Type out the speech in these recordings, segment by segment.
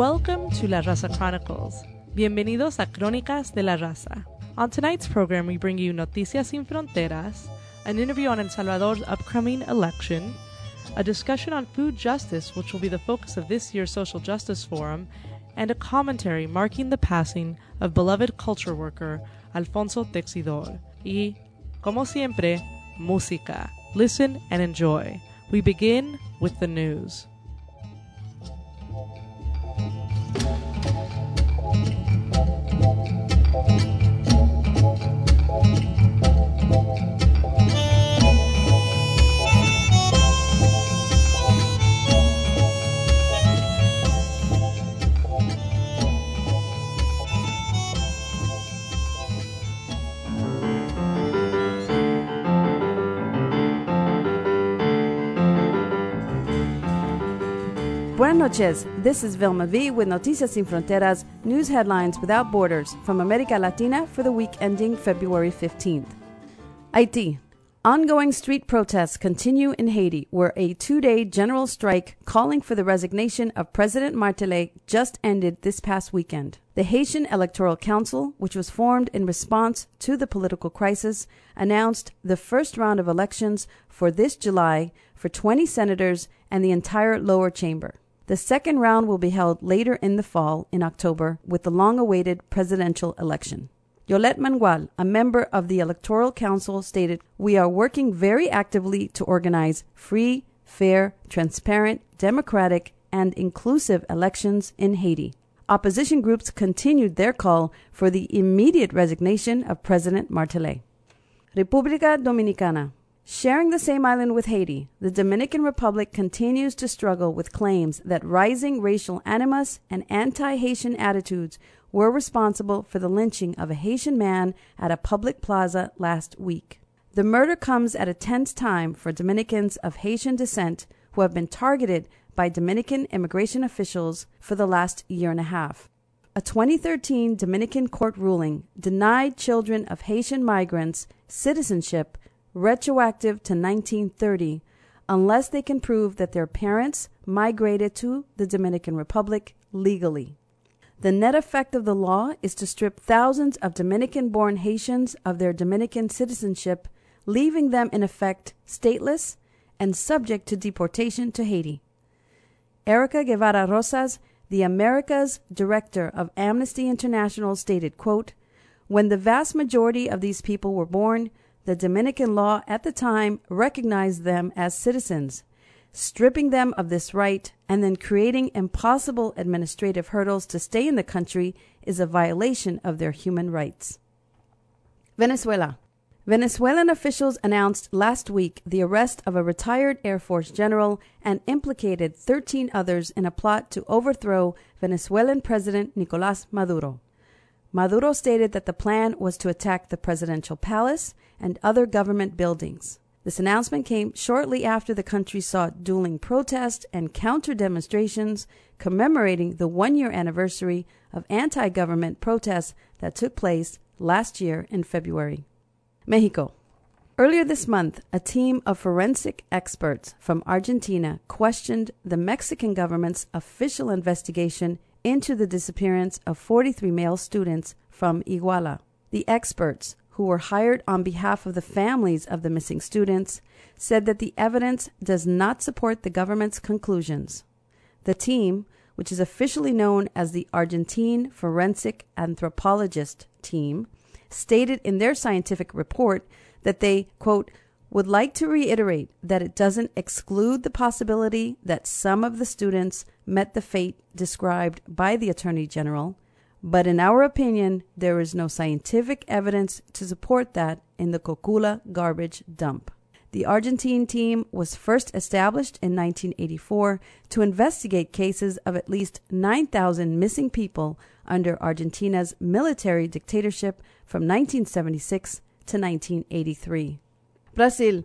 Welcome to La Raza Chronicles. Bienvenidos a Crónicas de la Raza. On tonight's program, we bring you Noticias Sin Fronteras, an interview on El Salvador's upcoming election, a discussion on food justice, which will be the focus of this year's Social Justice Forum, and a commentary marking the passing of beloved culture worker Alfonso Texidor. Y, como siempre, música. Listen and enjoy. We begin with the news. Buenas noches. This is Vilma V with Noticias Sin Fronteras, news headlines without borders from America Latina for the week ending February 15th. Haiti. Ongoing street protests continue in Haiti, where a two day general strike calling for the resignation of President Martelly just ended this past weekend. The Haitian Electoral Council, which was formed in response to the political crisis, announced the first round of elections for this July for 20 senators and the entire lower chamber. The second round will be held later in the fall in October with the long awaited presidential election. Yolette Mangual, a member of the Electoral Council, stated, We are working very actively to organize free, fair, transparent, democratic, and inclusive elections in Haiti. Opposition groups continued their call for the immediate resignation of President Martelly. República Dominicana. Sharing the same island with Haiti, the Dominican Republic continues to struggle with claims that rising racial animus and anti Haitian attitudes were responsible for the lynching of a Haitian man at a public plaza last week. The murder comes at a tense time for Dominicans of Haitian descent who have been targeted by Dominican immigration officials for the last year and a half. A 2013 Dominican court ruling denied children of Haitian migrants citizenship retroactive to 1930 unless they can prove that their parents migrated to the Dominican Republic legally. The net effect of the law is to strip thousands of Dominican born Haitians of their Dominican citizenship, leaving them in effect stateless and subject to deportation to Haiti. Erika Guevara Rosas, the America's director of Amnesty International, stated, quote, When the vast majority of these people were born, the Dominican law at the time recognized them as citizens, stripping them of this right and then creating impossible administrative hurdles to stay in the country is a violation of their human rights. Venezuela. Venezuelan officials announced last week the arrest of a retired Air Force general and implicated 13 others in a plot to overthrow Venezuelan President Nicolas Maduro. Maduro stated that the plan was to attack the presidential palace and other government buildings. This announcement came shortly after the country saw dueling protests and counter demonstrations commemorating the one year anniversary of anti government protests that took place last year in February. Mexico. Earlier this month, a team of forensic experts from Argentina questioned the Mexican government's official investigation into the disappearance of 43 male students from Iguala. The experts, who were hired on behalf of the families of the missing students, said that the evidence does not support the government's conclusions. The team, which is officially known as the Argentine Forensic Anthropologist Team, stated in their scientific report that they, quote, would like to reiterate that it doesn't exclude the possibility that some of the students met the fate described by the Attorney General, but in our opinion, there is no scientific evidence to support that in the Cocula garbage dump. The Argentine team was first established in 1984 to investigate cases of at least 9,000 missing people under Argentina's military dictatorship from 1976 to 1983. Brazil.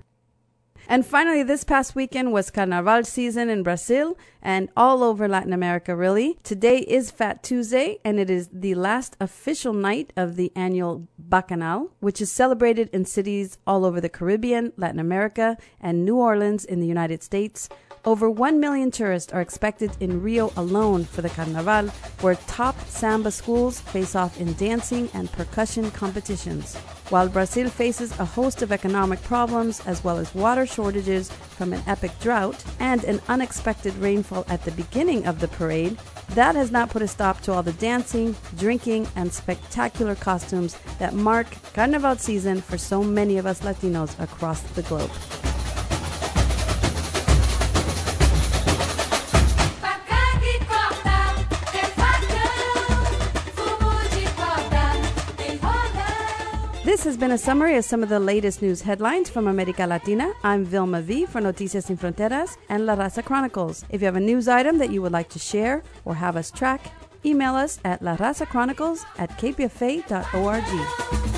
And finally, this past weekend was Carnaval season in Brazil and all over Latin America, really. Today is Fat Tuesday, and it is the last official night of the annual Bacchanal, which is celebrated in cities all over the Caribbean, Latin America, and New Orleans in the United States. Over 1 million tourists are expected in Rio alone for the Carnaval, where top samba schools face off in dancing and percussion competitions. While Brazil faces a host of economic problems as well as water shortages from an epic drought and an unexpected rainfall at the beginning of the parade, that has not put a stop to all the dancing, drinking, and spectacular costumes that mark Carnival season for so many of us Latinos across the globe. Has been a summary of some of the latest news headlines from America Latina. I'm Vilma V for Noticias Sin Fronteras and La Raza Chronicles. If you have a news item that you would like to share or have us track, email us at Chronicles at kpfa.org.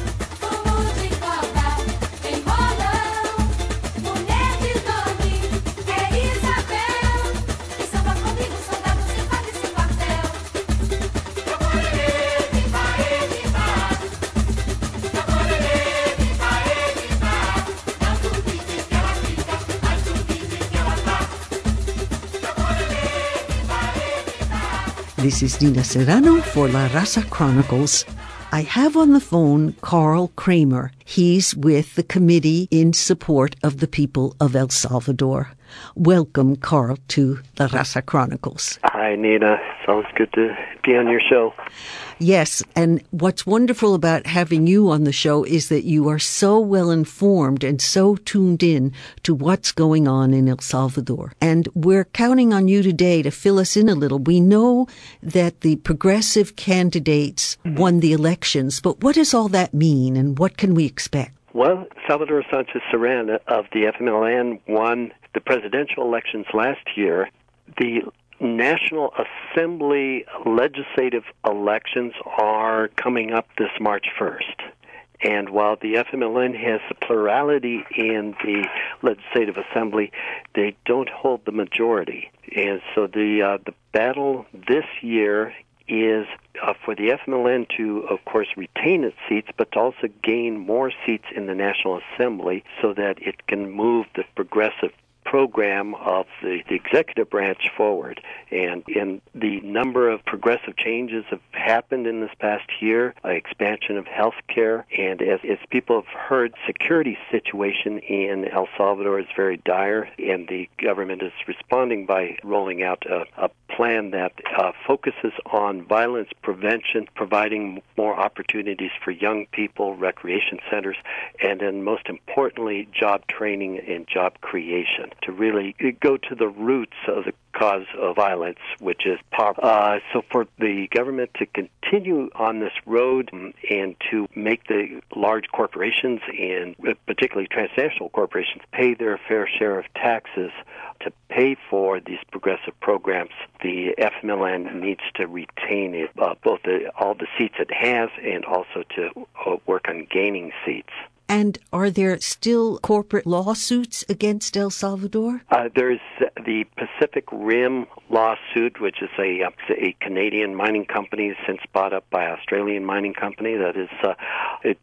This is Nina Serrano for La Raza Chronicles. I have on the phone Carl Kramer. He's with the Committee in Support of the People of El Salvador. Welcome, Carl, to the Raza Chronicles. Hi, Nina. It's always good to be on your show. Yes, and what's wonderful about having you on the show is that you are so well informed and so tuned in to what's going on in El Salvador. And we're counting on you today to fill us in a little. We know that the progressive candidates won the elections, but what does all that mean and what can we expect? Well, Salvador Sanchez Cerén of the FMLN won the presidential elections last year. The National Assembly legislative elections are coming up this March 1st. And while the FMLN has the plurality in the legislative assembly, they don't hold the majority. And so the uh, the battle this year is for the FMLN to, of course, retain its seats, but to also gain more seats in the National Assembly so that it can move the progressive program of the, the executive branch forward. And in the number of progressive changes have happened in this past year, uh, expansion of health care, and as, as people have heard, security situation in El Salvador is very dire, and the government is responding by rolling out a, a plan that uh, focuses on violence prevention, providing more opportunities for young people, recreation centers, and then most importantly, job training and job creation to really go to the roots of the cause of violence, which is poverty. Uh, so for the government to continue on this road and to make the large corporations and particularly transnational corporations pay their fair share of taxes to pay for these progressive programs, the FMLN needs to retain it, uh, both the, all the seats it has and also to uh, work on gaining seats. And are there still corporate lawsuits against El Salvador? Uh, there's the Pacific Rim lawsuit, which is a, uh, a Canadian mining company since bought up by Australian mining company that is uh, it,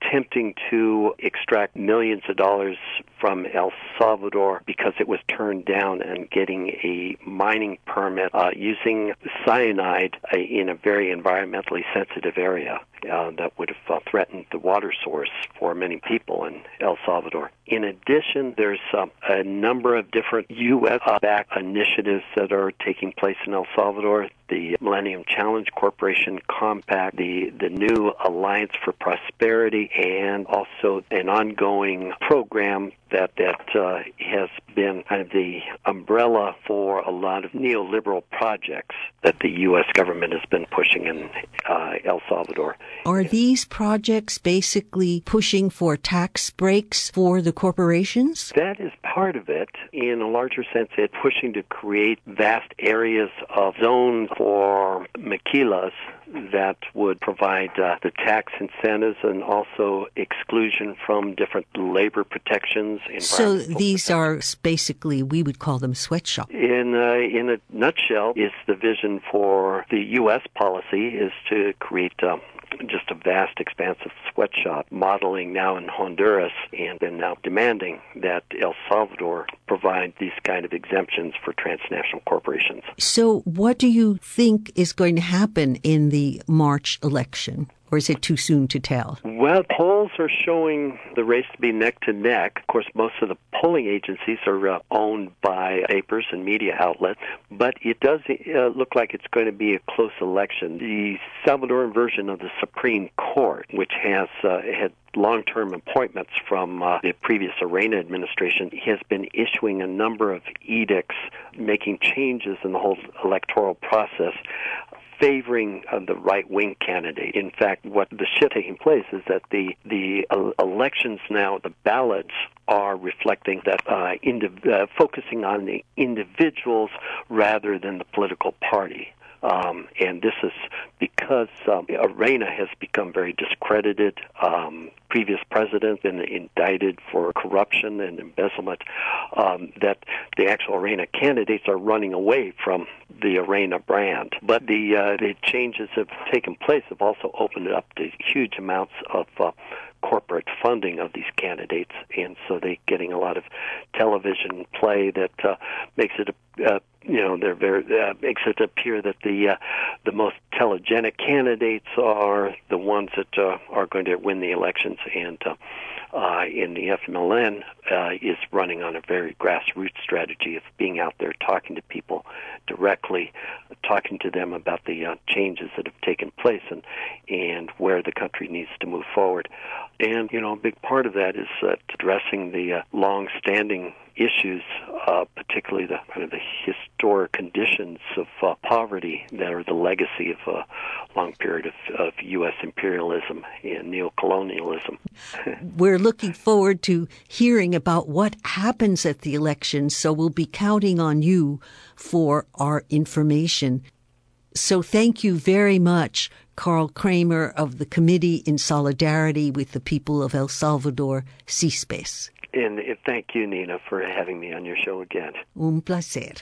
attempting to extract millions of dollars from El Salvador because it was turned down and getting a mining permit uh, using cyanide uh, in a very environmentally sensitive area. Uh, that would have uh, threatened the water source for many people in El Salvador. In addition, there's um, a number of different U.S.-backed initiatives that are taking place in El Salvador. The Millennium Challenge Corporation Compact, the the new Alliance for Prosperity, and also an ongoing program that that uh, has been kind of the umbrella for a lot of neoliberal projects that the U.S. government has been pushing in uh, El Salvador. Are these projects basically pushing for tax breaks for the corporations? That is part of it. In a larger sense, it's pushing to create vast areas of zones for maquilas that would provide uh, the tax incentives and also exclusion from different labor protections. So these are basically, we would call them sweatshops. In, uh, in a nutshell, is the vision for the U.S. policy is to create um, just a vast, expansive sweatshop, modeling now in Honduras and then now demanding that El Salvador provide these kind of exemptions for transnational corporations. So, what do you think is going to happen in the March election? or is it too soon to tell? Well, polls are showing the race to be neck to neck. Of course, most of the polling agencies are uh, owned by papers and media outlets, but it does uh, look like it's going to be a close election. The Salvadoran version of the Supreme Court, which has uh, had long-term appointments from uh, the previous Arena administration has been issuing a number of edicts making changes in the whole electoral process favoring uh, the right wing candidate. In fact, what the shit taking place is that the the uh, elections now, the ballots are reflecting that uh, indiv- uh, focusing on the individuals rather than the political party. Um, and this is because um, Arena has become very discredited. Um, previous president been indicted for corruption and embezzlement. Um, that the actual Arena candidates are running away from the Arena brand. But the uh, the changes have taken place have also opened up to huge amounts of uh, corporate funding of these candidates, and so they're getting a lot of television play that uh, makes it, uh, you know, they're very uh, makes it appear that the uh, the most telegenic candidates are the ones that uh, are going to win the elections, and uh, uh, in the FMLN uh, is running on a very grassroots strategy of being out there talking to people directly, talking to them about the uh, changes that have taken place and and where the country needs to move forward. And you know, a big part of that is uh, addressing the uh, long-standing issues, uh, particularly the kind of the historic conditions of uh, poverty that are the legacy of a long period of, of U.S. imperialism and neocolonialism. We're looking forward to hearing about what happens at the election, so we'll be counting on you for our information. So thank you very much, Carl Kramer of the Committee in Solidarity with the People of El Salvador, CISPES. And thank you, Nina, for having me on your show again. Un placer.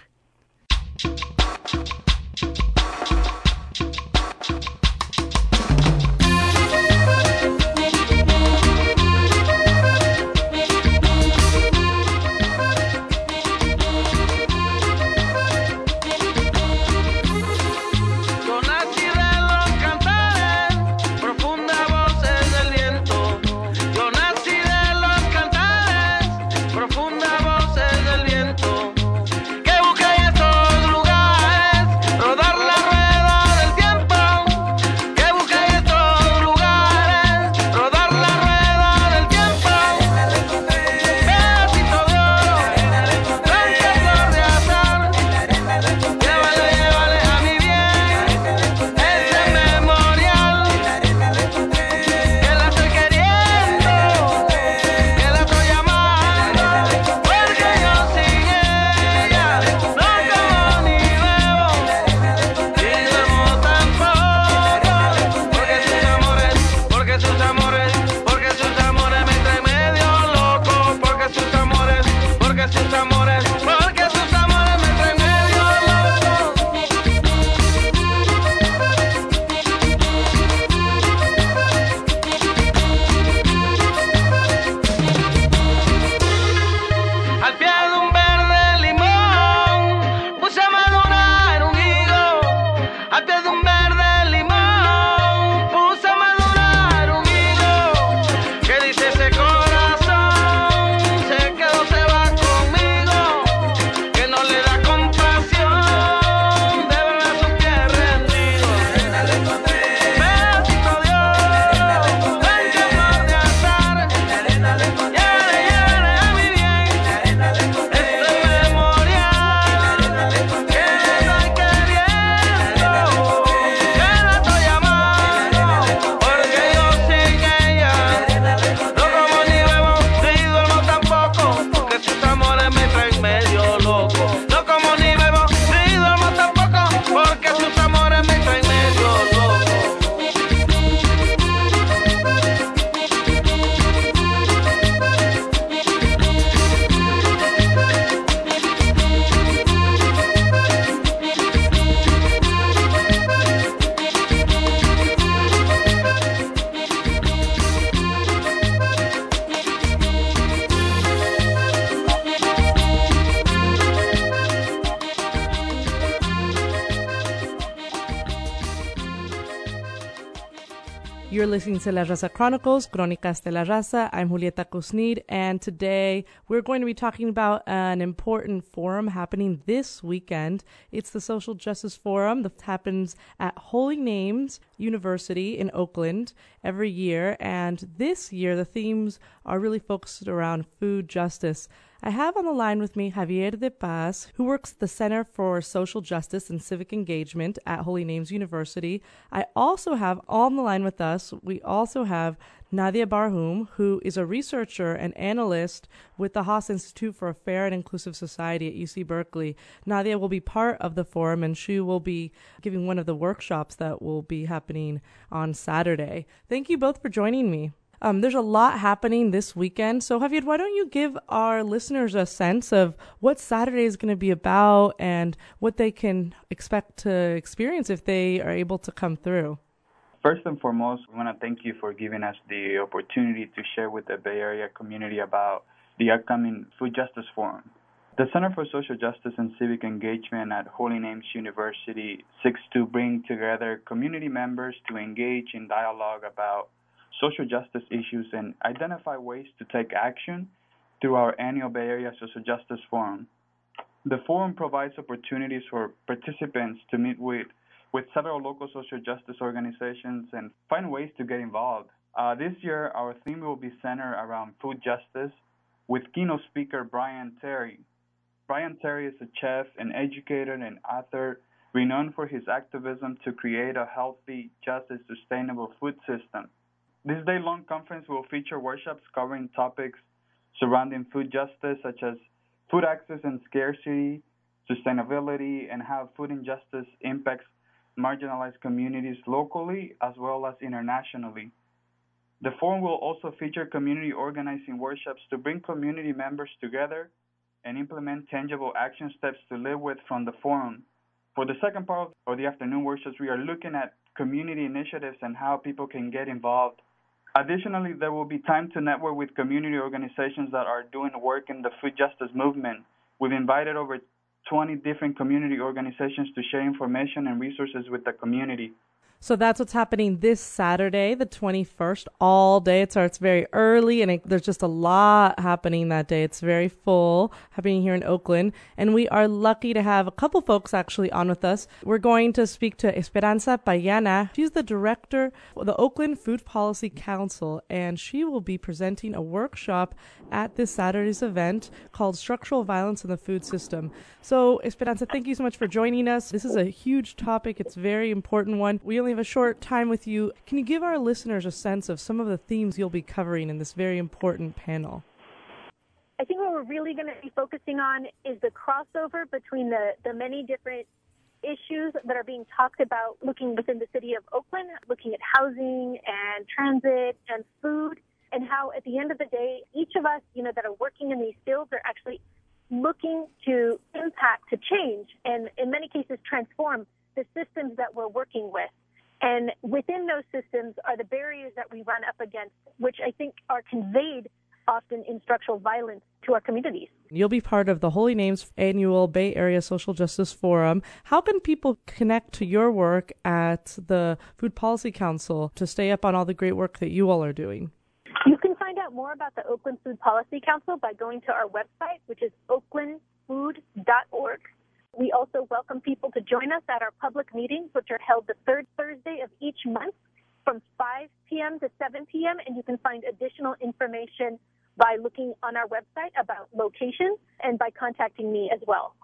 You're listening to La Raza Chronicles, Crónicas de la Raza. I'm Julieta Kusnid, and today we're going to be talking about an important forum happening this weekend. It's the Social Justice Forum that happens at Holy Names University in Oakland every year, and this year the themes are really focused around food justice. I have on the line with me Javier de Paz, who works at the Center for Social Justice and Civic Engagement at Holy Names University. I also have on the line with us, we also have Nadia Barhoum, who is a researcher and analyst with the Haas Institute for a Fair and Inclusive Society at UC Berkeley. Nadia will be part of the forum and she will be giving one of the workshops that will be happening on Saturday. Thank you both for joining me. Um, there's a lot happening this weekend. So, Javier, why don't you give our listeners a sense of what Saturday is going to be about and what they can expect to experience if they are able to come through? First and foremost, we want to thank you for giving us the opportunity to share with the Bay Area community about the upcoming Food Justice Forum. The Center for Social Justice and Civic Engagement at Holy Names University seeks to bring together community members to engage in dialogue about social justice issues and identify ways to take action through our annual Bay Area Social Justice Forum. The forum provides opportunities for participants to meet with, with several local social justice organizations and find ways to get involved. Uh, this year, our theme will be centered around food justice with keynote speaker Bryant Terry. Bryant Terry is a chef, an educator, and author renowned for his activism to create a healthy, just, and sustainable food system. This day long conference will feature workshops covering topics surrounding food justice, such as food access and scarcity, sustainability, and how food injustice impacts marginalized communities locally as well as internationally. The forum will also feature community organizing workshops to bring community members together and implement tangible action steps to live with from the forum. For the second part of the afternoon workshops, we are looking at community initiatives and how people can get involved Additionally, there will be time to network with community organizations that are doing work in the food justice movement. We've invited over 20 different community organizations to share information and resources with the community. So that's what's happening this Saturday, the 21st, all day. It starts very early and it, there's just a lot happening that day. It's very full happening here in Oakland. And we are lucky to have a couple folks actually on with us. We're going to speak to Esperanza Pallana. She's the director of the Oakland Food Policy Council and she will be presenting a workshop at this Saturday's event called Structural Violence in the Food System. So Esperanza, thank you so much for joining us. This is a huge topic. It's a very important one. We only have a short time with you. Can you give our listeners a sense of some of the themes you'll be covering in this very important panel? I think what we're really going to be focusing on is the crossover between the, the many different issues that are being talked about looking within the city of Oakland, looking at housing and transit and food, and how at the end of the day, each of us, you know, that are working in these fields are actually looking to impact, to change, and in many cases transform the systems that we're working with. And within those systems are the barriers that we run up against, which I think are conveyed often in structural violence to our communities. You'll be part of the Holy Names annual Bay Area Social Justice Forum. How can people connect to your work at the Food Policy Council to stay up on all the great work that you all are doing? You can find out more about the Oakland Food Policy Council by going to our website, which is oaklandfood.org. We also welcome people to join us at our public meetings, which are held the third Thursday of each month from 5 p.m. to 7 p.m. And you can find additional information by looking on our website about location and by contacting me as well.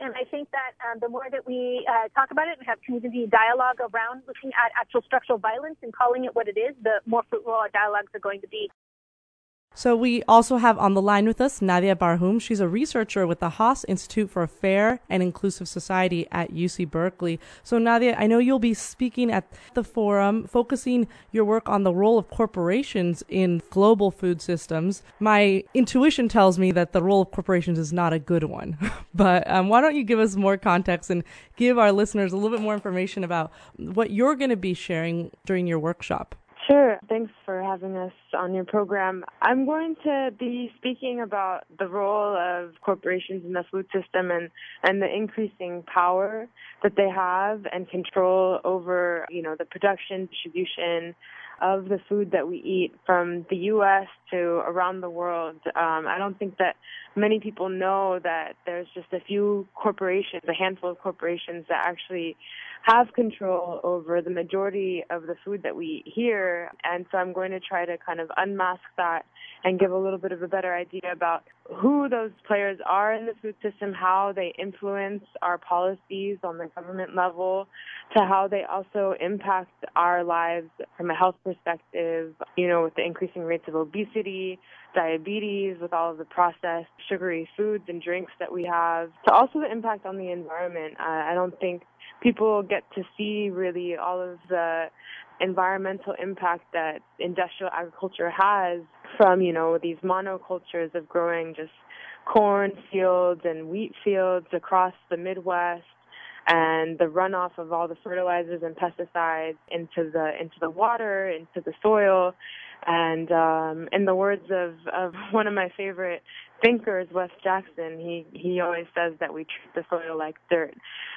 And I think that um, the more that we uh, talk about it and have community dialogue around looking at actual structural violence and calling it what it is, the more fruitful our dialogues are going to be. So we also have on the line with us Nadia Barhoum. She's a researcher with the Haas Institute for a Fair and Inclusive Society at UC Berkeley. So Nadia, I know you'll be speaking at the forum, focusing your work on the role of corporations in global food systems. My intuition tells me that the role of corporations is not a good one, but um, why don't you give us more context and give our listeners a little bit more information about what you're going to be sharing during your workshop? Sure. Thanks for having us on your program. I'm going to be speaking about the role of corporations in the food system and, and the increasing power that they have and control over, you know, the production, distribution, of the food that we eat from the U.S. to around the world. Um, I don't think that many people know that there's just a few corporations, a handful of corporations that actually have control over the majority of the food that we eat here. And so I'm going to try to kind of unmask that and give a little bit of a better idea about who those players are in the food system, how they influence our policies on the government level, to how they also impact our lives from a health perspective, you know, with the increasing rates of obesity, diabetes, with all of the processed sugary foods and drinks that we have, to also the impact on the environment. Uh, I don't think people get to see really all of the environmental impact that industrial agriculture has from, you know, these monocultures of growing just corn fields and wheat fields across the Midwest and the runoff of all the fertilizers and pesticides into the into the water, into the soil. And um, in the words of, of one of my favorite thinkers, Wes Jackson, he, he always says that we treat the soil like dirt.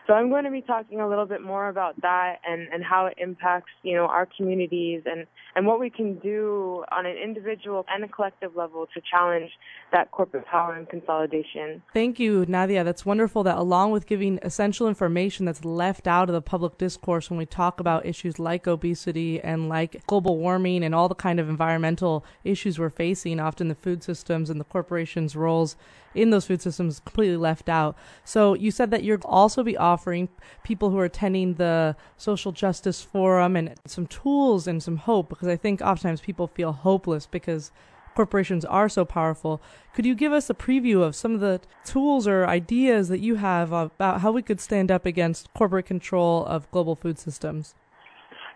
So I'm going to be talking a little bit more about that and, and how it impacts, you know, our communities and, and what we can do on an individual and a collective level to challenge that corporate power and consolidation. Thank you, Nadia. That's wonderful that along with giving essential information that's left out of the public discourse when we talk about issues like obesity and like global warming and all the kind of environmental issues we're facing, often the food systems and the corporations' roles in those food systems completely left out. So you said that you'll also be offering people who are attending the social justice forum and some tools and some hope because I think oftentimes people feel hopeless because corporations are so powerful. Could you give us a preview of some of the tools or ideas that you have about how we could stand up against corporate control of global food systems?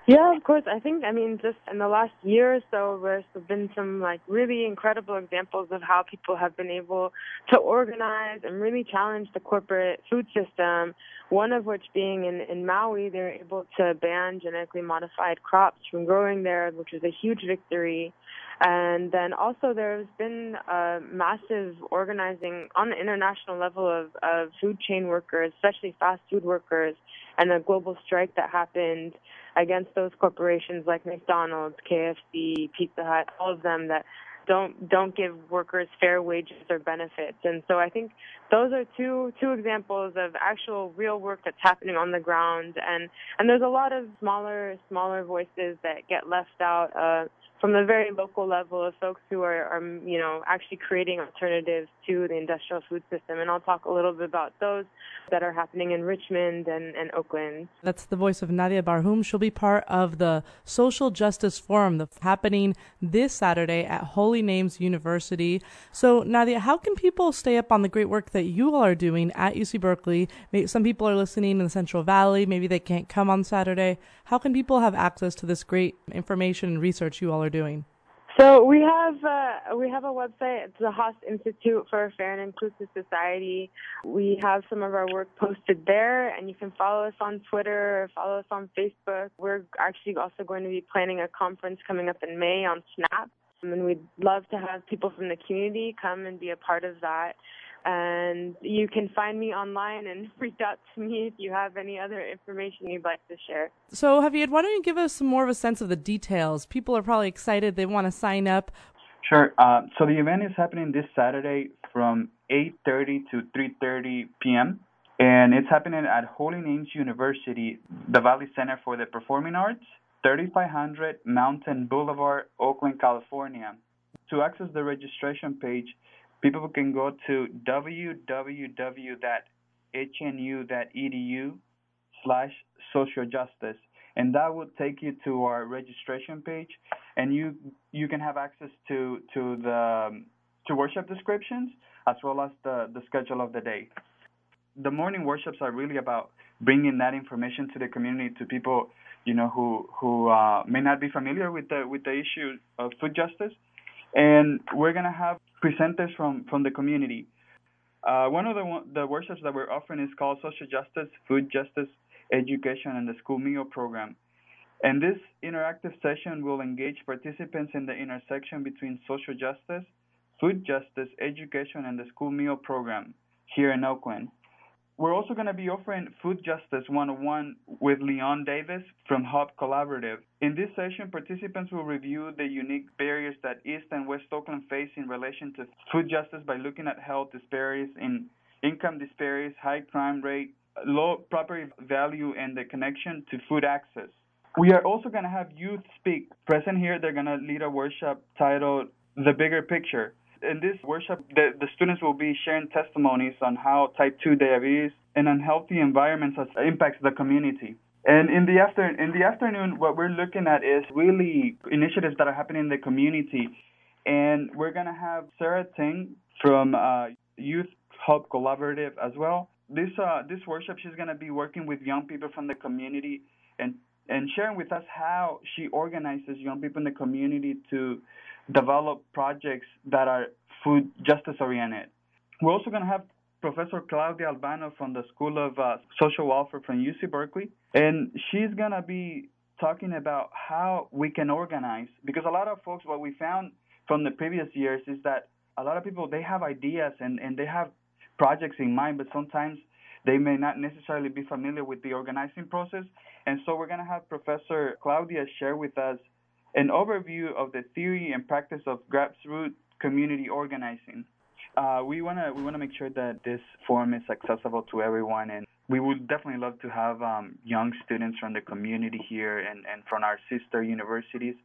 Yeah, of course. I think, I mean, just in the last year or so, there's been some like really incredible examples of how people have been able to organize and really challenge the corporate food system. One of which being in, in Maui, they're able to ban genetically modified crops from growing there, which is a huge victory. And then also there's been a massive organizing on the international level of, of food chain workers, especially fast food workers, and the global strike that happened against those corporations like McDonald's, KFC, Pizza Hut, all of them that don't don't give workers fair wages or benefits. And so I think those are two two examples of actual real work that's happening on the ground and and there's a lot of smaller smaller voices that get left out uh from the very local level of folks who are, are, you know, actually creating alternatives to the industrial food system. And I'll talk a little bit about those that are happening in Richmond and, and Oakland. That's the voice of Nadia Barhoum. She'll be part of the Social Justice Forum that's happening this Saturday at Holy Names University. So, Nadia, how can people stay up on the great work that you all are doing at UC Berkeley? Maybe some people are listening in the Central Valley. Maybe they can't come on Saturday. How can people have access to this great information and research you all are doing? So we have uh, we have a website. It's the Haas Institute for a Fair and Inclusive Society. We have some of our work posted there, and you can follow us on Twitter or follow us on Facebook. We're actually also going to be planning a conference coming up in May on Snap, and we'd love to have people from the community come and be a part of that. And you can find me online and reach out to me if you have any other information you'd like to share. So, Javier, why don't you give us some more of a sense of the details? People are probably excited, they want to sign up. Sure. Uh, so the event is happening this Saturday from 8:30 to 3:30 p.m. and it's happening at Holy Names University, the Valley Center for the Performing Arts, 3500 Mountain Boulevard, Oakland, California. To access the registration page, people can go to www.hnu.edu slash social justice and that will take you to our registration page and you you can have access to to the to worship descriptions as well as the the schedule of the day. The morning worships are really about bringing that information to the community to people you know who who uh, may not be familiar with the with the issue of food justice and we're going to have presenters from, from the community. Uh, one of the, the workshops that we're offering is called Social Justice, Food Justice, Education, and the School Meal Program. And this interactive session will engage participants in the intersection between social justice, food justice, education, and the school meal program here in Oakland. We're also going to be offering Food Justice 101 with Leon Davis from Hub Collaborative. In this session, participants will review the unique barriers that East and West Oakland face in relation to food justice by looking at health disparities in income disparities, high crime rate, low property value, and the connection to food access. We are also going to have youth speak. Present here, they're going to lead a workshop titled The Bigger Picture. In this workshop, the, the students will be sharing testimonies on how type 2 diabetes and unhealthy environments impacts the community. And in the after in the afternoon, what we're looking at is really initiatives that are happening in the community, and we're gonna have Sarah Ting from uh, Youth Hub Collaborative as well. This uh, this workshop, she's gonna be working with young people from the community and and sharing with us how she organizes young people in the community to develop projects that are food justice oriented. We're also going to have Professor Claudia Albano from the School of uh, Social Welfare from UC Berkeley, and she's going to be talking about how we can organize because a lot of folks what we found from the previous years is that a lot of people they have ideas and, and they have projects in mind but sometimes they may not necessarily be familiar with the organizing process and so we're going to have professor claudia share with us an overview of the theory and practice of grassroots community organizing. Uh, we want to we want to make sure that this forum is accessible to everyone, and we would definitely love to have um, young students from the community here and, and from our sister universities.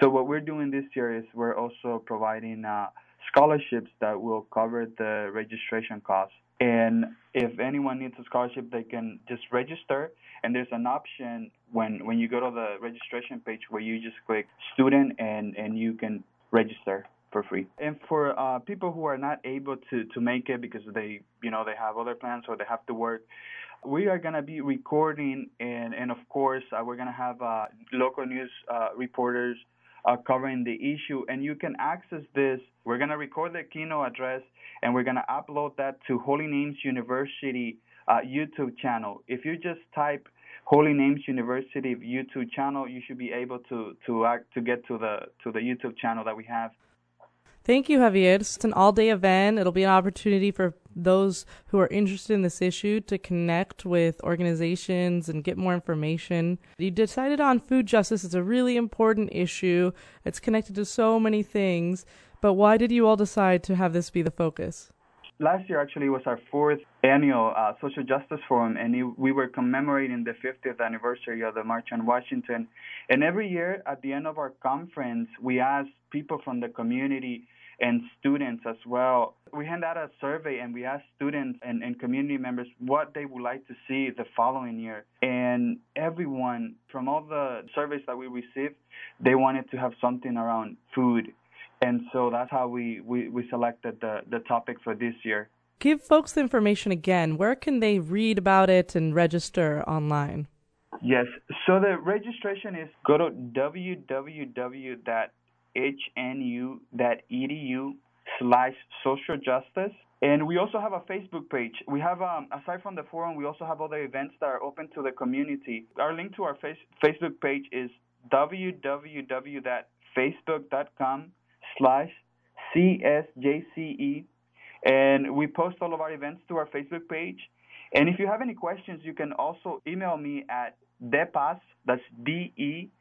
So what we're doing this year is we're also providing uh, scholarships that will cover the registration costs. And if anyone needs a scholarship, they can just register. And there's an option when when you go to the registration page where you just click student and and you can register for free. And for uh, people who are not able to to make it because they you know they have other plans or they have to work, we are gonna be recording and and of course uh, we're gonna have uh, local news uh, reporters uh, covering the issue, and you can access this. We're gonna record the keynote address, and we're gonna upload that to Holy Names University uh, YouTube channel. If you just type Holy Names University YouTube channel, you should be able to to act, to get to the to the YouTube channel that we have. Thank you, Javier. It's an all-day event. It'll be an opportunity for those who are interested in this issue to connect with organizations and get more information. You decided on food justice. It's a really important issue. It's connected to so many things. But why did you all decide to have this be the focus? last year actually was our fourth annual uh, social justice forum, and we were commemorating the 50th anniversary of the March on Washington. And every year at the end of our conference, we ask people from the community and students as well. We hand out a survey and we ask students and, and community members what they would like to see the following year. And everyone from all the surveys that we received, they wanted to have something around food and so that's how we, we, we selected the, the topic for this year. Give folks the information again. Where can they read about it and register online? Yes. So the registration is go to www.hnu.edu slash social justice. And we also have a Facebook page. We have, um, aside from the forum, we also have other events that are open to the community. Our link to our face- Facebook page is www.facebook.com slash CSJCE. And we post all of our events to our Facebook page. And if you have any questions, you can also email me at depaz, that's D-E-P-A-Z,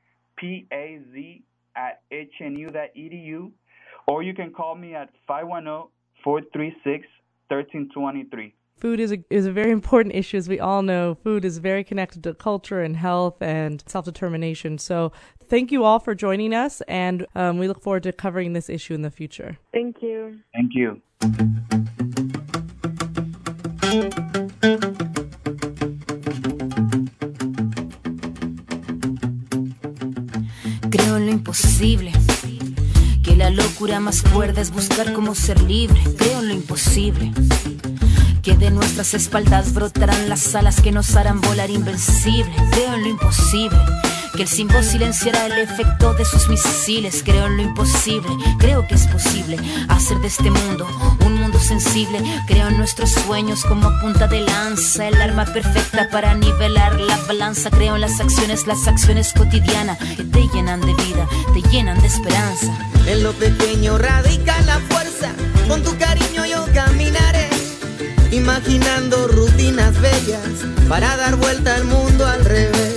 at hnu.edu, or you can call me at 510-436-1323. Food is a, is a very important issue, as we all know. Food is very connected to culture and health and self determination. So, thank you all for joining us, and um, we look forward to covering this issue in the future. Thank you. Thank you. Lo imposible. Que la locura más cuerda es buscar cómo ser libre. Creo en lo imposible que de nuestras espaldas brotarán las alas que nos harán volar invencible. Creo lo imposible. Que el símbolo silenciará el efecto de sus misiles. Creo en lo imposible, creo que es posible hacer de este mundo un mundo sensible. Creo en nuestros sueños como punta de lanza, el arma perfecta para nivelar la balanza. Creo en las acciones, las acciones cotidianas que te llenan de vida, te llenan de esperanza. En lo pequeño radica la fuerza, con tu cariño yo caminaré imaginando rutinas bellas para dar vuelta al mundo al revés.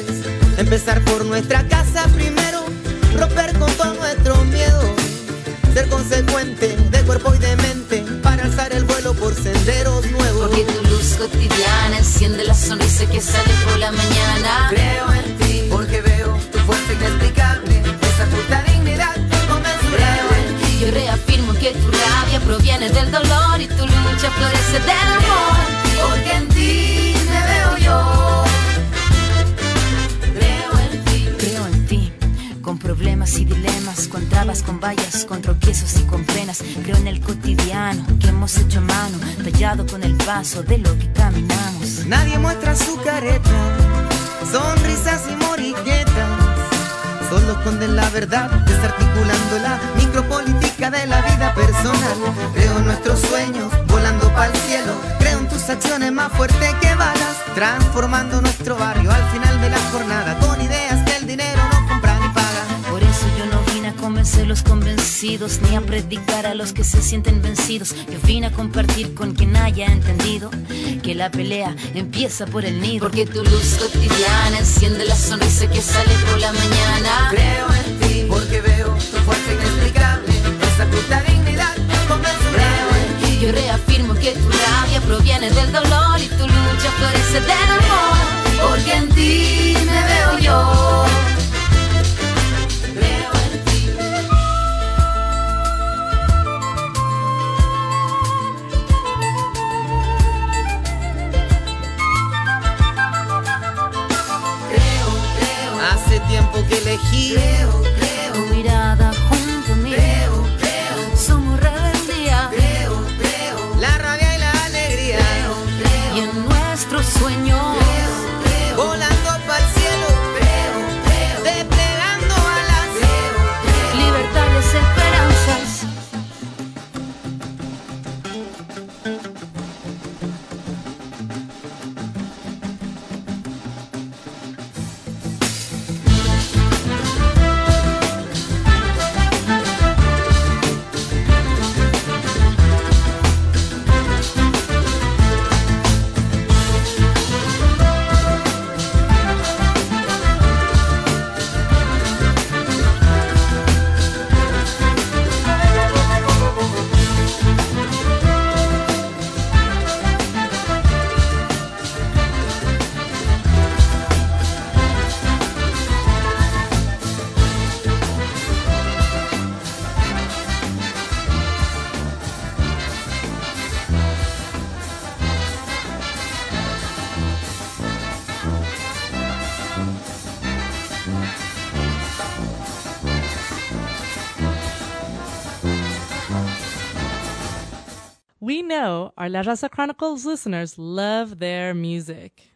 Empezar por nuestra casa primero, romper con todo nuestro miedo, ser consecuente de cuerpo y de mente para alzar el vuelo por senderos nuevos. Porque tu luz cotidiana enciende la sonrisa que sale por la mañana. Creo en ti, porque veo tu fuerza inexplicable, esa puta dignidad inconmensurable. Creo en ti. Yo reafirmo que tu rabia proviene del dolor y tu lucha florece del amor. Porque en ti problemas y dilemas, con trabas, con vallas, con tropiezos y con penas. Creo en el cotidiano que hemos hecho mano, tallado con el paso de lo que caminamos. Nadie muestra su careta, sonrisas y moriguetas. Solo esconden la verdad, desarticulando la micropolítica de la vida personal. Creo en nuestros sueños, volando para el cielo. Creo en tus acciones más fuertes que balas, transformando nuestro barrio al final de la jornada con ideas que el dinero convencer los convencidos, ni a predicar a los que se sienten vencidos. Yo vine a compartir con quien haya entendido que la pelea empieza por el nido. Porque tu luz cotidiana enciende la sonrisa que sale por la mañana. Creo en ti, porque veo tu fuerza inexplicable, esa puta dignidad inconmensurable. Yo reafirmo que tu rabia proviene del dolor y tu lucha florece del amor. Porque en ti me veo yo. Elegí. Creo, our La Raza Chronicles listeners love their music.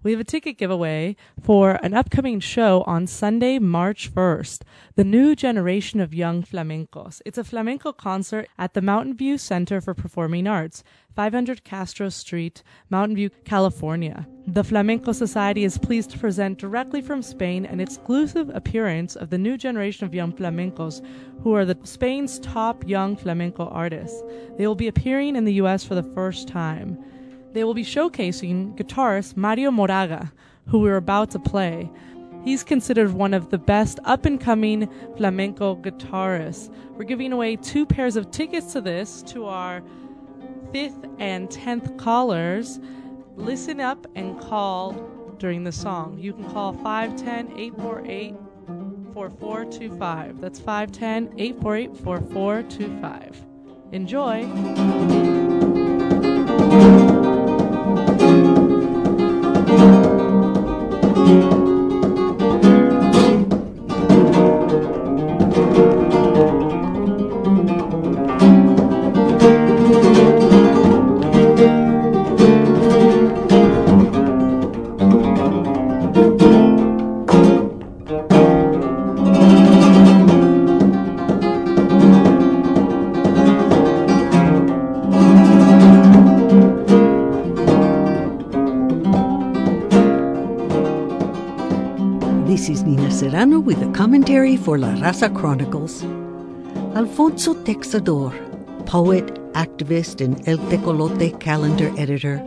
We have a ticket giveaway for an upcoming show on Sunday, March 1st, The New Generation of Young Flamencos. It's a flamenco concert at the Mountain View Center for Performing Arts, 500 Castro Street, Mountain View, California. The Flamenco Society is pleased to present directly from Spain an exclusive appearance of the new generation of young flamencos who are the Spain's top young flamenco artists. They will be appearing in the US for the first time. They will be showcasing guitarist Mario Moraga, who we're about to play. He's considered one of the best up and coming flamenco guitarists. We're giving away two pairs of tickets to this to our fifth and tenth callers. Listen up and call during the song. You can call 510 848 4425. That's 510 848 4425. Enjoy. Commentary for La Raza Chronicles. Alfonso Texidor, poet, activist and El Tecolote calendar editor,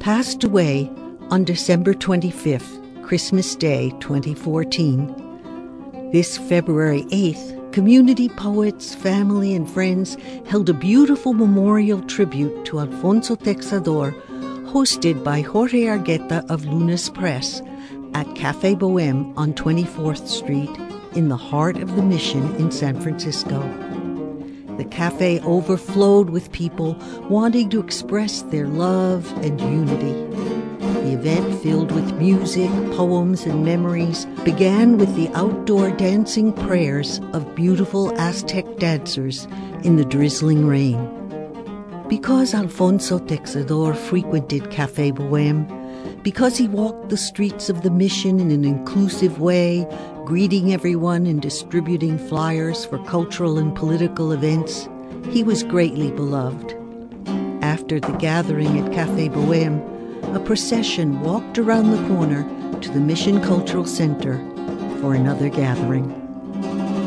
passed away on December 25th, Christmas Day 2014. This February 8th, community poets, family, and friends held a beautiful memorial tribute to Alfonso Texidor, hosted by Jorge Argueta of Lunas Press at Cafe Boheme on 24th Street in the heart of the mission in San Francisco. The cafe overflowed with people wanting to express their love and unity. The event, filled with music, poems, and memories, began with the outdoor dancing prayers of beautiful Aztec dancers in the drizzling rain. Because Alfonso Texidor frequented Cafe Boheme, because he walked the streets of the mission in an inclusive way, greeting everyone and distributing flyers for cultural and political events, he was greatly beloved. After the gathering at Cafe Boheme, a procession walked around the corner to the Mission Cultural Center for another gathering.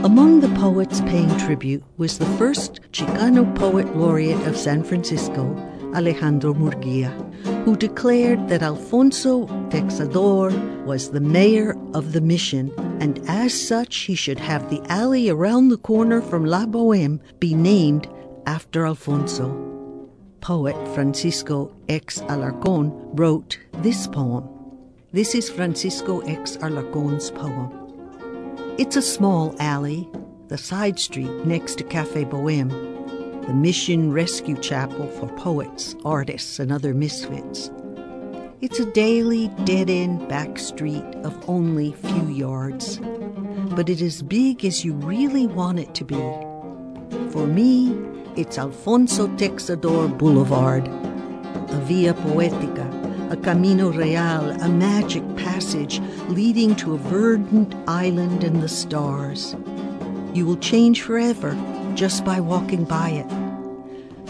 Among the poets paying tribute was the first Chicano poet laureate of San Francisco, Alejandro Murguia who declared that Alfonso Texidor was the mayor of the mission, and as such he should have the alley around the corner from La Boheme be named after Alfonso. Poet Francisco X. Alarcon wrote this poem. This is Francisco X. Alarcon's poem. It's a small alley, the side street next to Cafe Boheme the Mission Rescue Chapel for poets, artists, and other misfits. It's a daily, dead end back street of only few yards, but it is big as you really want it to be. For me, it's Alfonso Texidor Boulevard, a via poetica, a camino real, a magic passage leading to a verdant island and the stars. You will change forever just by walking by it.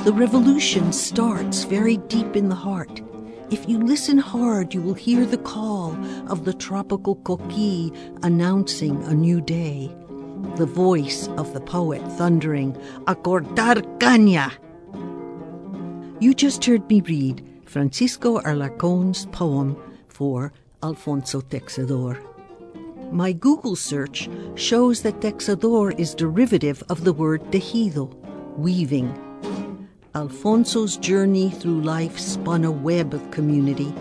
The revolution starts very deep in the heart. If you listen hard, you will hear the call of the tropical coqui announcing a new day. The voice of the poet thundering, A cortar caña! You just heard me read Francisco Alarcon's poem for Alfonso Texidor. My Google search shows that texidor is derivative of the word tejido, weaving. Alfonso's journey through life spun a web of community.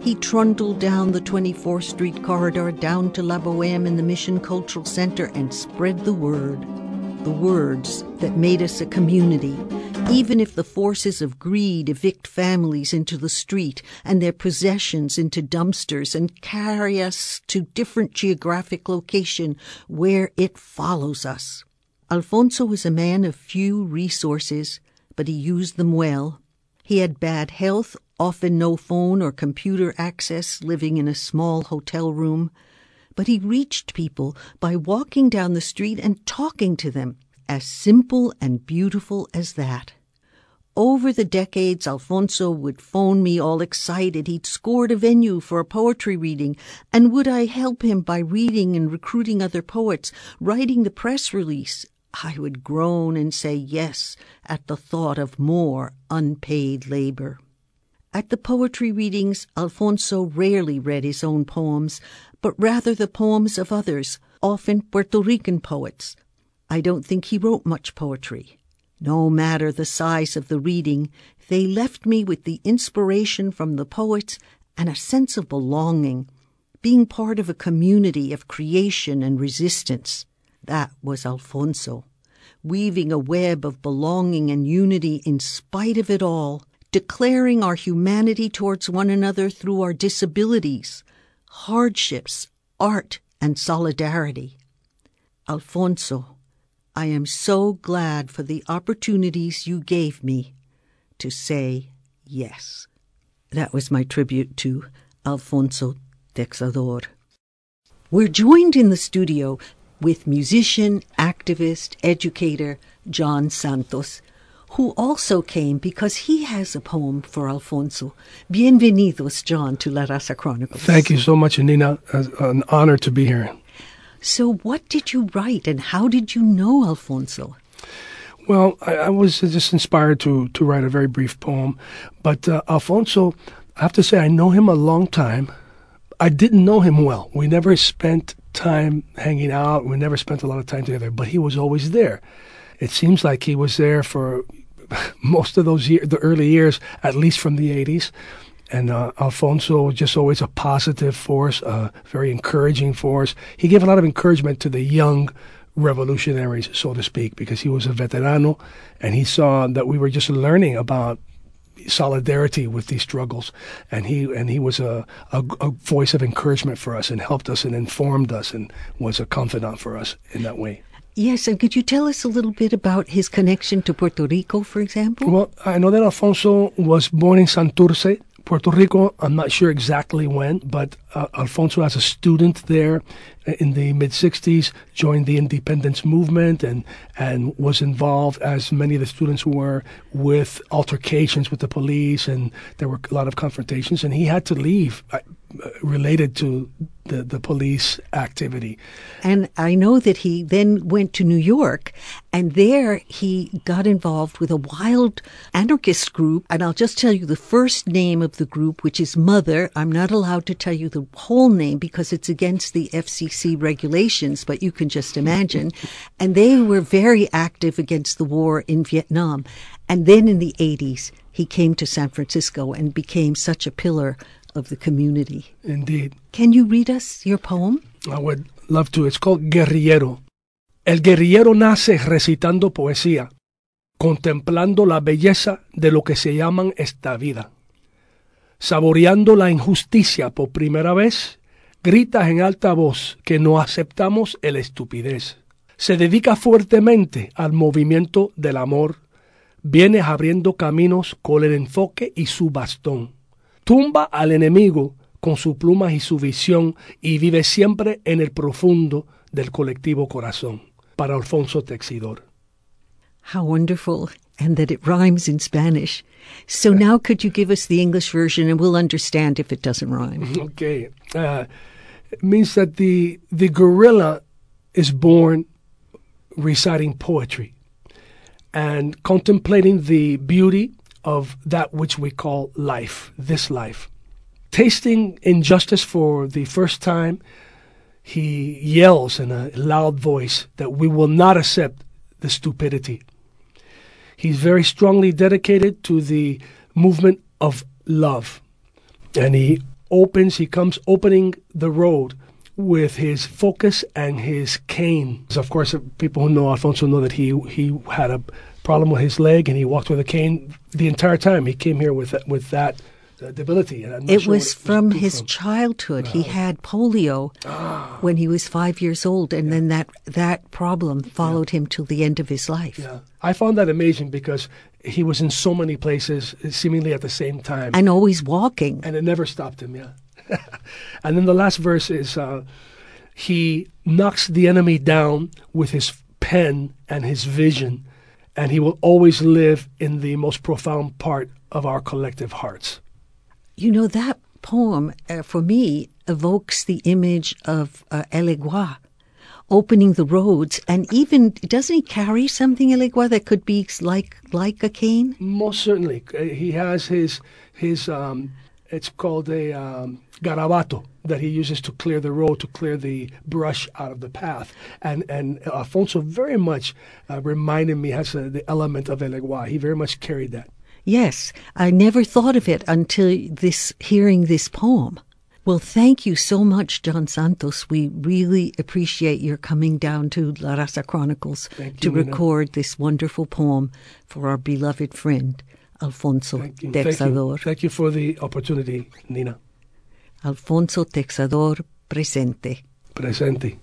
He trundled down the 24th Street corridor down to La Boheme in the Mission Cultural Center and spread the word. The words that made us a community, even if the forces of greed evict families into the street and their possessions into dumpsters and carry us to different geographic location where it follows us. Alfonso was a man of few resources, but he used them well. He had bad health, often no phone or computer access, living in a small hotel room. But he reached people by walking down the street and talking to them, as simple and beautiful as that. Over the decades, Alfonso would phone me all excited. He'd scored a venue for a poetry reading, and would I help him by reading and recruiting other poets, writing the press release? I would groan and say yes at the thought of more unpaid labor. At the poetry readings, Alfonso rarely read his own poems, but rather the poems of others, often Puerto Rican poets. I don't think he wrote much poetry. No matter the size of the reading, they left me with the inspiration from the poets and a sense of belonging, being part of a community of creation and resistance. That was Alfonso, weaving a web of belonging and unity in spite of it all, declaring our humanity towards one another through our disabilities, hardships, art, and solidarity. Alfonso, I am so glad for the opportunities you gave me to say yes. That was my tribute to Alfonso Texidor. We're joined in the studio with musician, activist, educator John Santos, who also came because he has a poem for Alfonso. Bienvenidos, John, to La Raza Chronicles. Thank you so much, Anina. It's an honor to be here. So, what did you write and how did you know Alfonso? Well, I, I, was just inspired to to write a very brief poem, but uh, Alfonso, I have to say, I know him a long time. I didn't know him well. We never spent time hanging out. We never spent a lot of time together, but he was always there. It seems like he was there for most of those years, the early years, at least from the 80s. And uh, Alfonso was just always a positive force, a very encouraging force. He gave a lot of encouragement to the young revolutionaries, so to speak, because he was a veterano and he saw that we were just learning about solidarity with these struggles and he and he was a, a, a, voice of encouragement for us and helped us and informed us and was a confidant for us in that way Yes, and could you tell us a little bit about his connection to Puerto Rico, for example? Well, I know that Alfonso was born in Santurce, Puerto Rico. I'm not sure exactly when, but uh, Alfonso, as a student there in the mid 60s, joined the independence movement and, and was involved, as many of the students were, with altercations with the police, and there were a lot of confrontations, and he had to leave. Related to the, the police activity. And I know that he then went to New York and there he got involved with a wild anarchist group. And I'll just tell you the first name of the group, which is Mother. I'm not allowed to tell you the whole name because it's against the FCC regulations, but you can just imagine. and they were very active against the war in Vietnam. And then in the 80s, he came to San Francisco and became such a pillar of the community. Indeed. Can you read us your poem? I would love to. It's called Guerrillero. El guerrillero nace recitando poesía, contemplando la belleza de lo que se llaman esta vida. Saboreando la injusticia por primera vez, grita en alta voz que no aceptamos el estupidez. Se dedica fuertemente al movimiento del amor, viene abriendo caminos con el enfoque y su bastón tumba al enemigo con su pluma y su visión y vive siempre en el profundo del colectivo corazón. Para Alfonso Texidor. How wonderful, and that it rhymes in Spanish. So now could you give us the English version and we'll understand if it doesn't rhyme? Okay. Uh, it means that the, the guerrilla is born reciting poetry and contemplating the beauty of that which we call life, this life. Tasting injustice for the first time, he yells in a loud voice that we will not accept the stupidity. He's very strongly dedicated to the movement of love. And he opens, he comes opening the road with his focus and his cane. Of course, people who know Alfonso know that he, he had a problem with his leg, and he walked with a cane the entire time. He came here with with that uh, debility. it sure was from was his from. childhood. He had polio ah. when he was five years old, and yeah. then that that problem followed yeah. him till the end of his life. Yeah, I found that amazing because he was in so many places, seemingly at the same time, and always walking, and it never stopped him. Yeah, and then the last verse is. Uh, he knocks the enemy down with his pen and his vision and he will always live in the most profound part of our collective hearts. You know, that poem, uh, for me, evokes the image of uh, opening the roads, and even doesn't he carry something Elegua that could be like like a cane? Most certainly, uh, he has his his. Um, it's called a um, garabato that he uses to clear the road, to clear the brush out of the path. And and Alfonso very much uh, reminded me has a, the element of Elegua. He very much carried that. Yes, I never thought of it until this hearing this poem. Well, thank you so much, John Santos. We really appreciate your coming down to La Raza Chronicles you, to Nina. record this wonderful poem for our beloved friend, Alfonso thank you. Texador. Thank you. thank you for the opportunity, Nina. Alfonso Texador presente. Presente.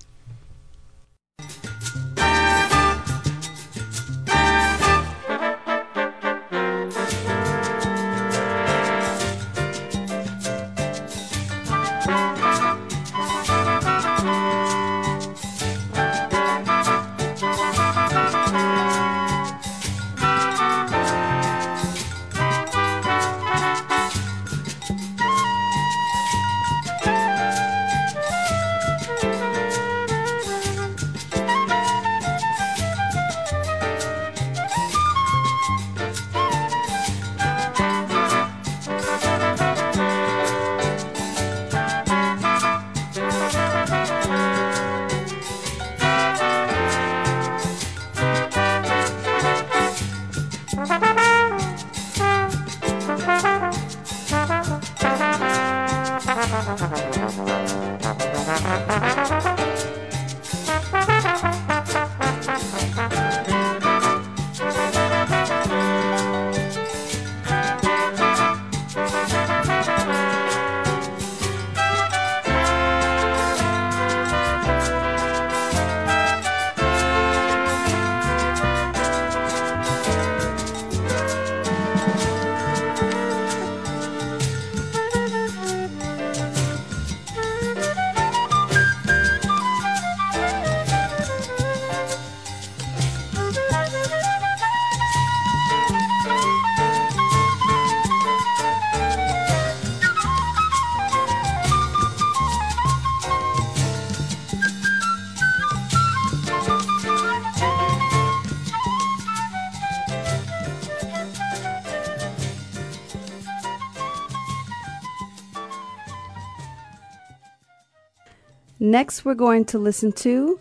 Next, we're going to listen to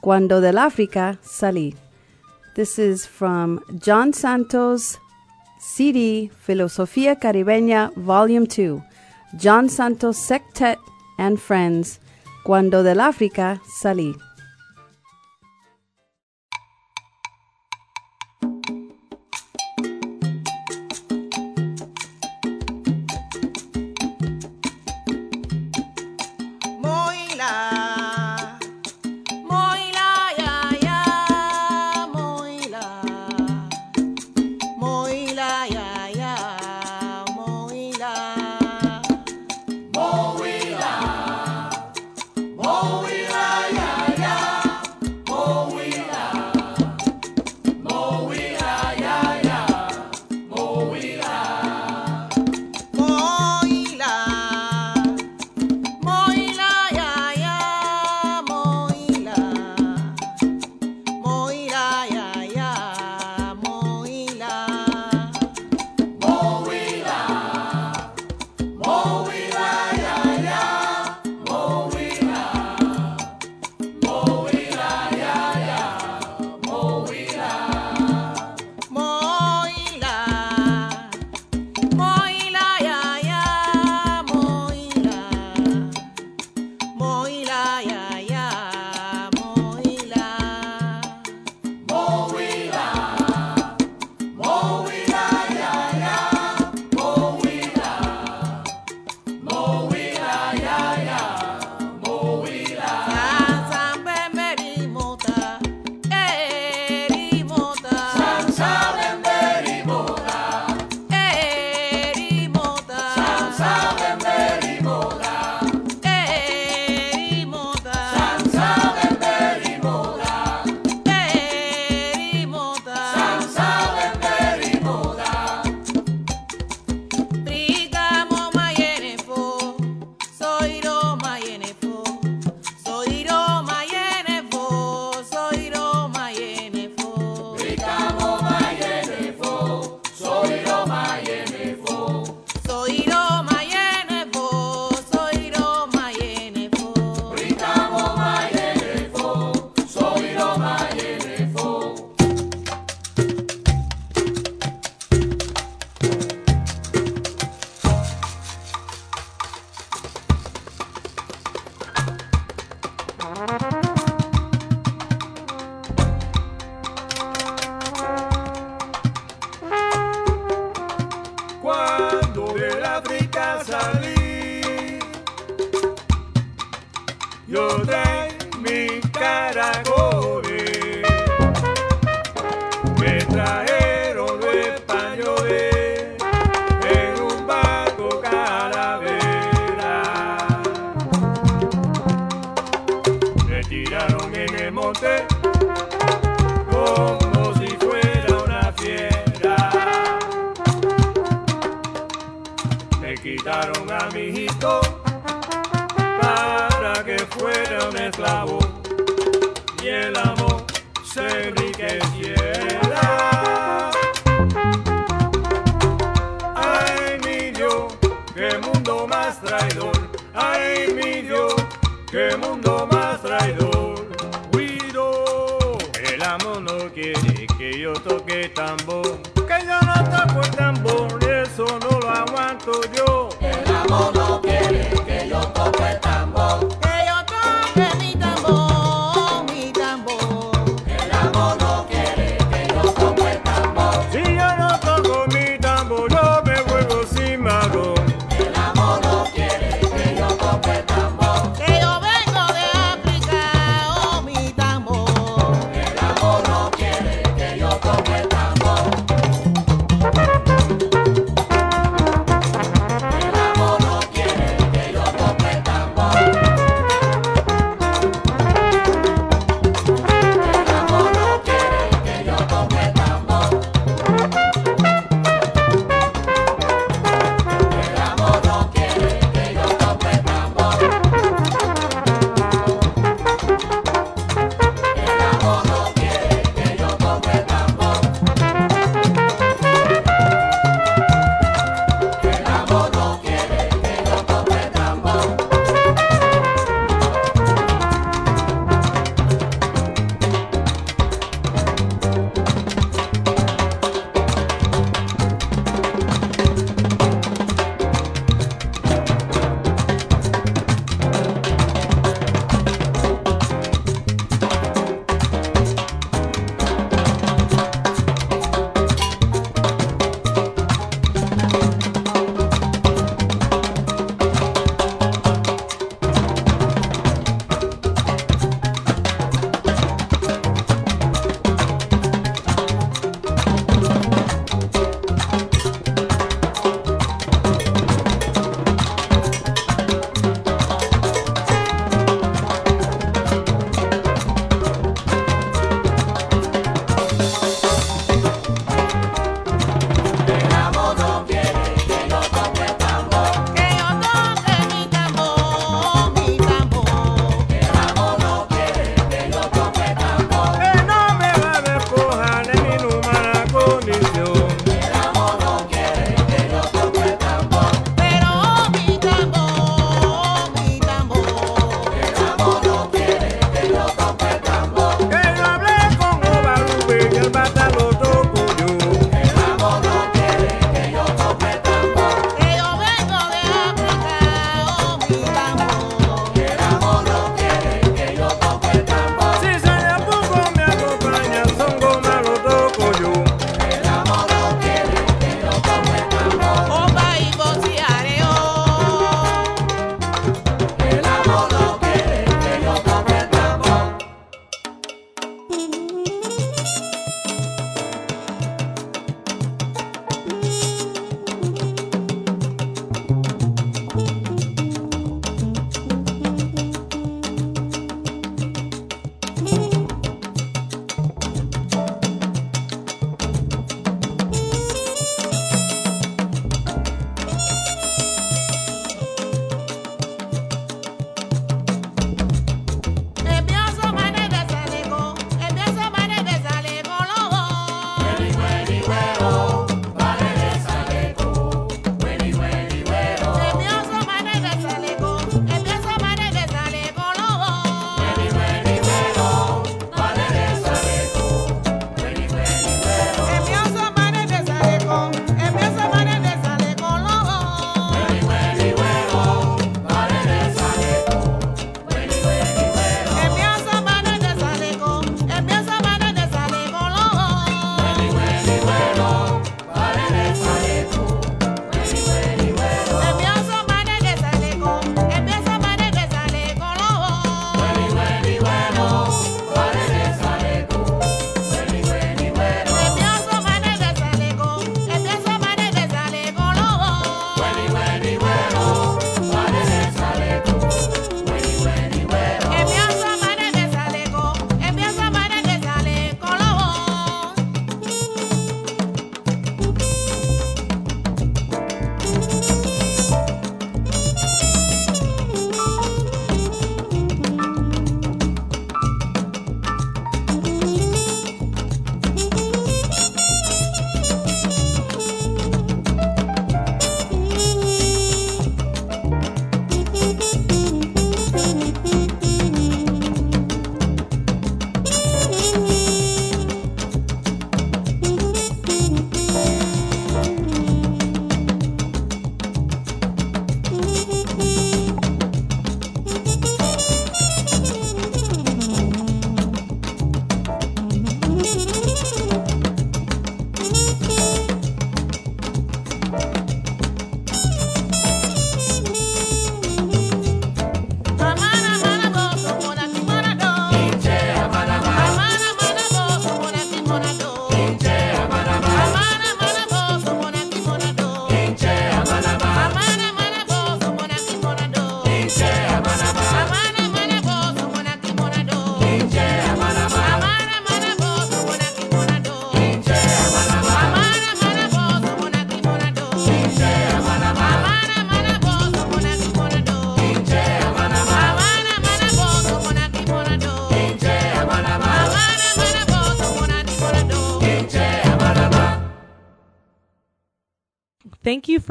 Cuando del África Salí. This is from John Santos' CD Filosofía Caribeña, Volume 2, John Santos Sextet and Friends, Cuando del África Salí. qué mundo más traidor. Guido, el amo no quiere que yo toque tambor, que yo no toco tambor, eso no lo aguanto yo. El amo no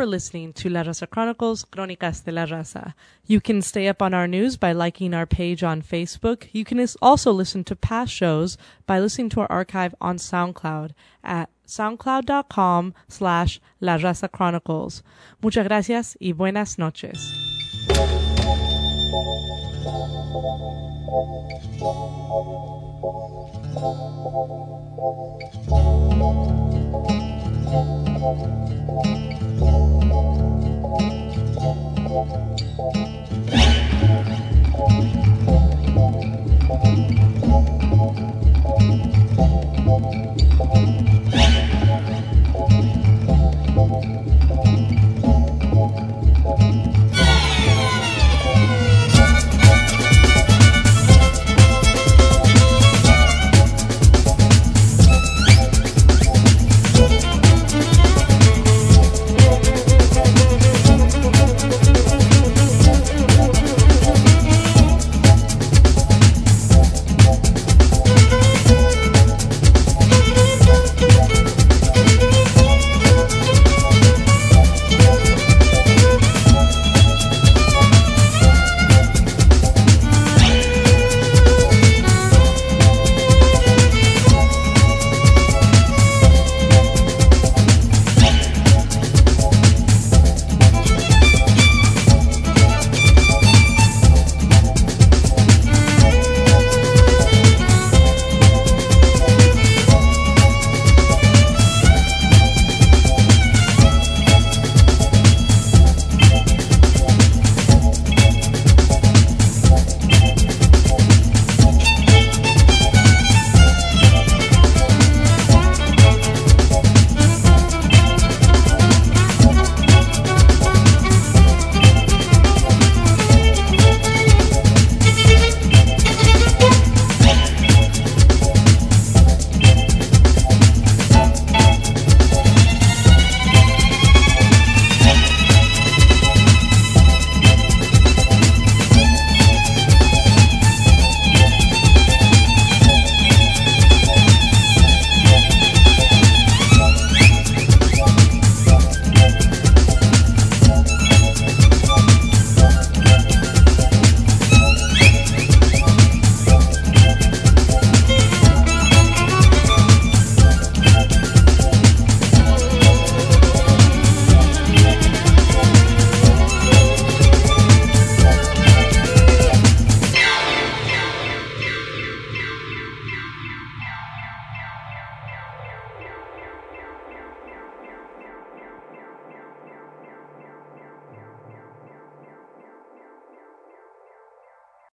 for listening to La Raza Chronicles, Crónicas de la Raza. You can stay up on our news by liking our page on Facebook. You can also listen to past shows by listening to our archive on SoundCloud at soundcloud.com slash La Raza Chronicles. Muchas gracias y buenas noches.